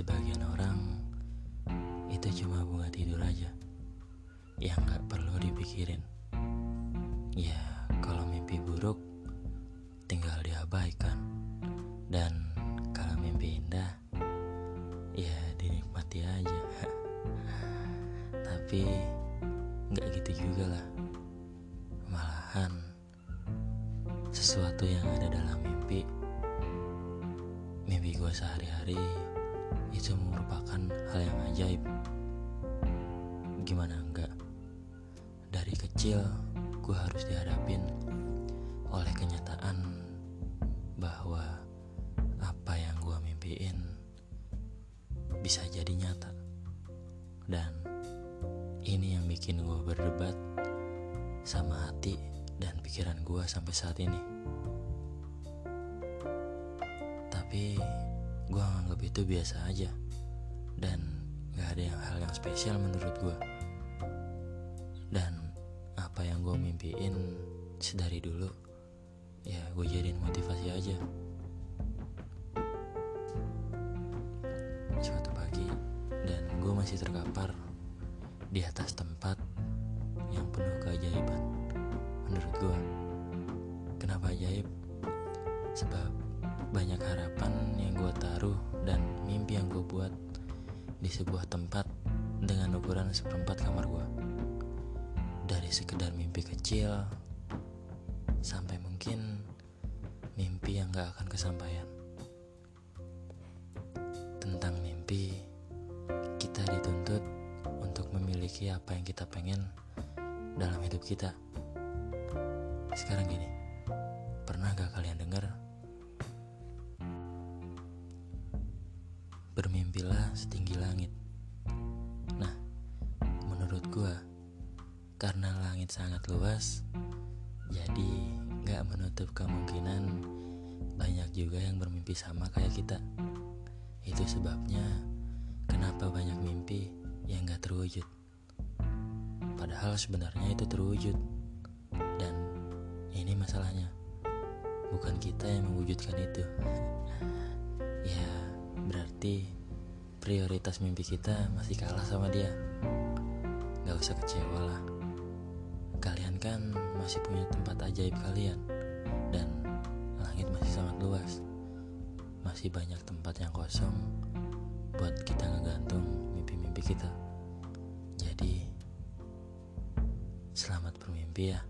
sebagian orang itu cuma bunga tidur aja yang gak perlu dipikirin. Ya, kalau mimpi buruk tinggal diabaikan. Dan kalau mimpi indah, ya dinikmati aja. Tapi gak gitu juga lah. Malahan sesuatu yang ada dalam mimpi, mimpi gue sehari-hari itu merupakan hal yang ajaib. Gimana enggak? Dari kecil gue harus dihadapin oleh kenyataan bahwa apa yang gue mimpiin bisa jadi nyata. Dan ini yang bikin gue berdebat sama hati dan pikiran gue sampai saat ini. Tapi gue anggap itu biasa aja. Dan gak ada yang hal yang spesial menurut gue dan apa yang gue mimpiin sedari dulu ya gue jadiin motivasi aja. Suatu pagi dan gue masih terkapar di atas tempat yang penuh keajaiban menurut gue kenapa ajaib? Sebab banyak harapan taruh dan mimpi yang gue buat di sebuah tempat dengan ukuran seperempat kamar gue. Dari sekedar mimpi kecil sampai mungkin mimpi yang gak akan kesampaian. Tentang mimpi, kita dituntut untuk memiliki apa yang kita pengen dalam hidup kita. Sekarang gini, pernah gak kalian dengar bermimpilah setinggi langit. Nah, menurut gua, karena langit sangat luas, jadi gak menutup kemungkinan banyak juga yang bermimpi sama kayak kita. Itu sebabnya kenapa banyak mimpi yang gak terwujud. Padahal sebenarnya itu terwujud. Dan ini masalahnya. Bukan kita yang mewujudkan itu. berarti prioritas mimpi kita masih kalah sama dia. Gak usah kecewa lah. Kalian kan masih punya tempat ajaib kalian. Dan langit masih sangat luas. Masih banyak tempat yang kosong buat kita ngegantung mimpi-mimpi kita. Jadi, selamat bermimpi ya.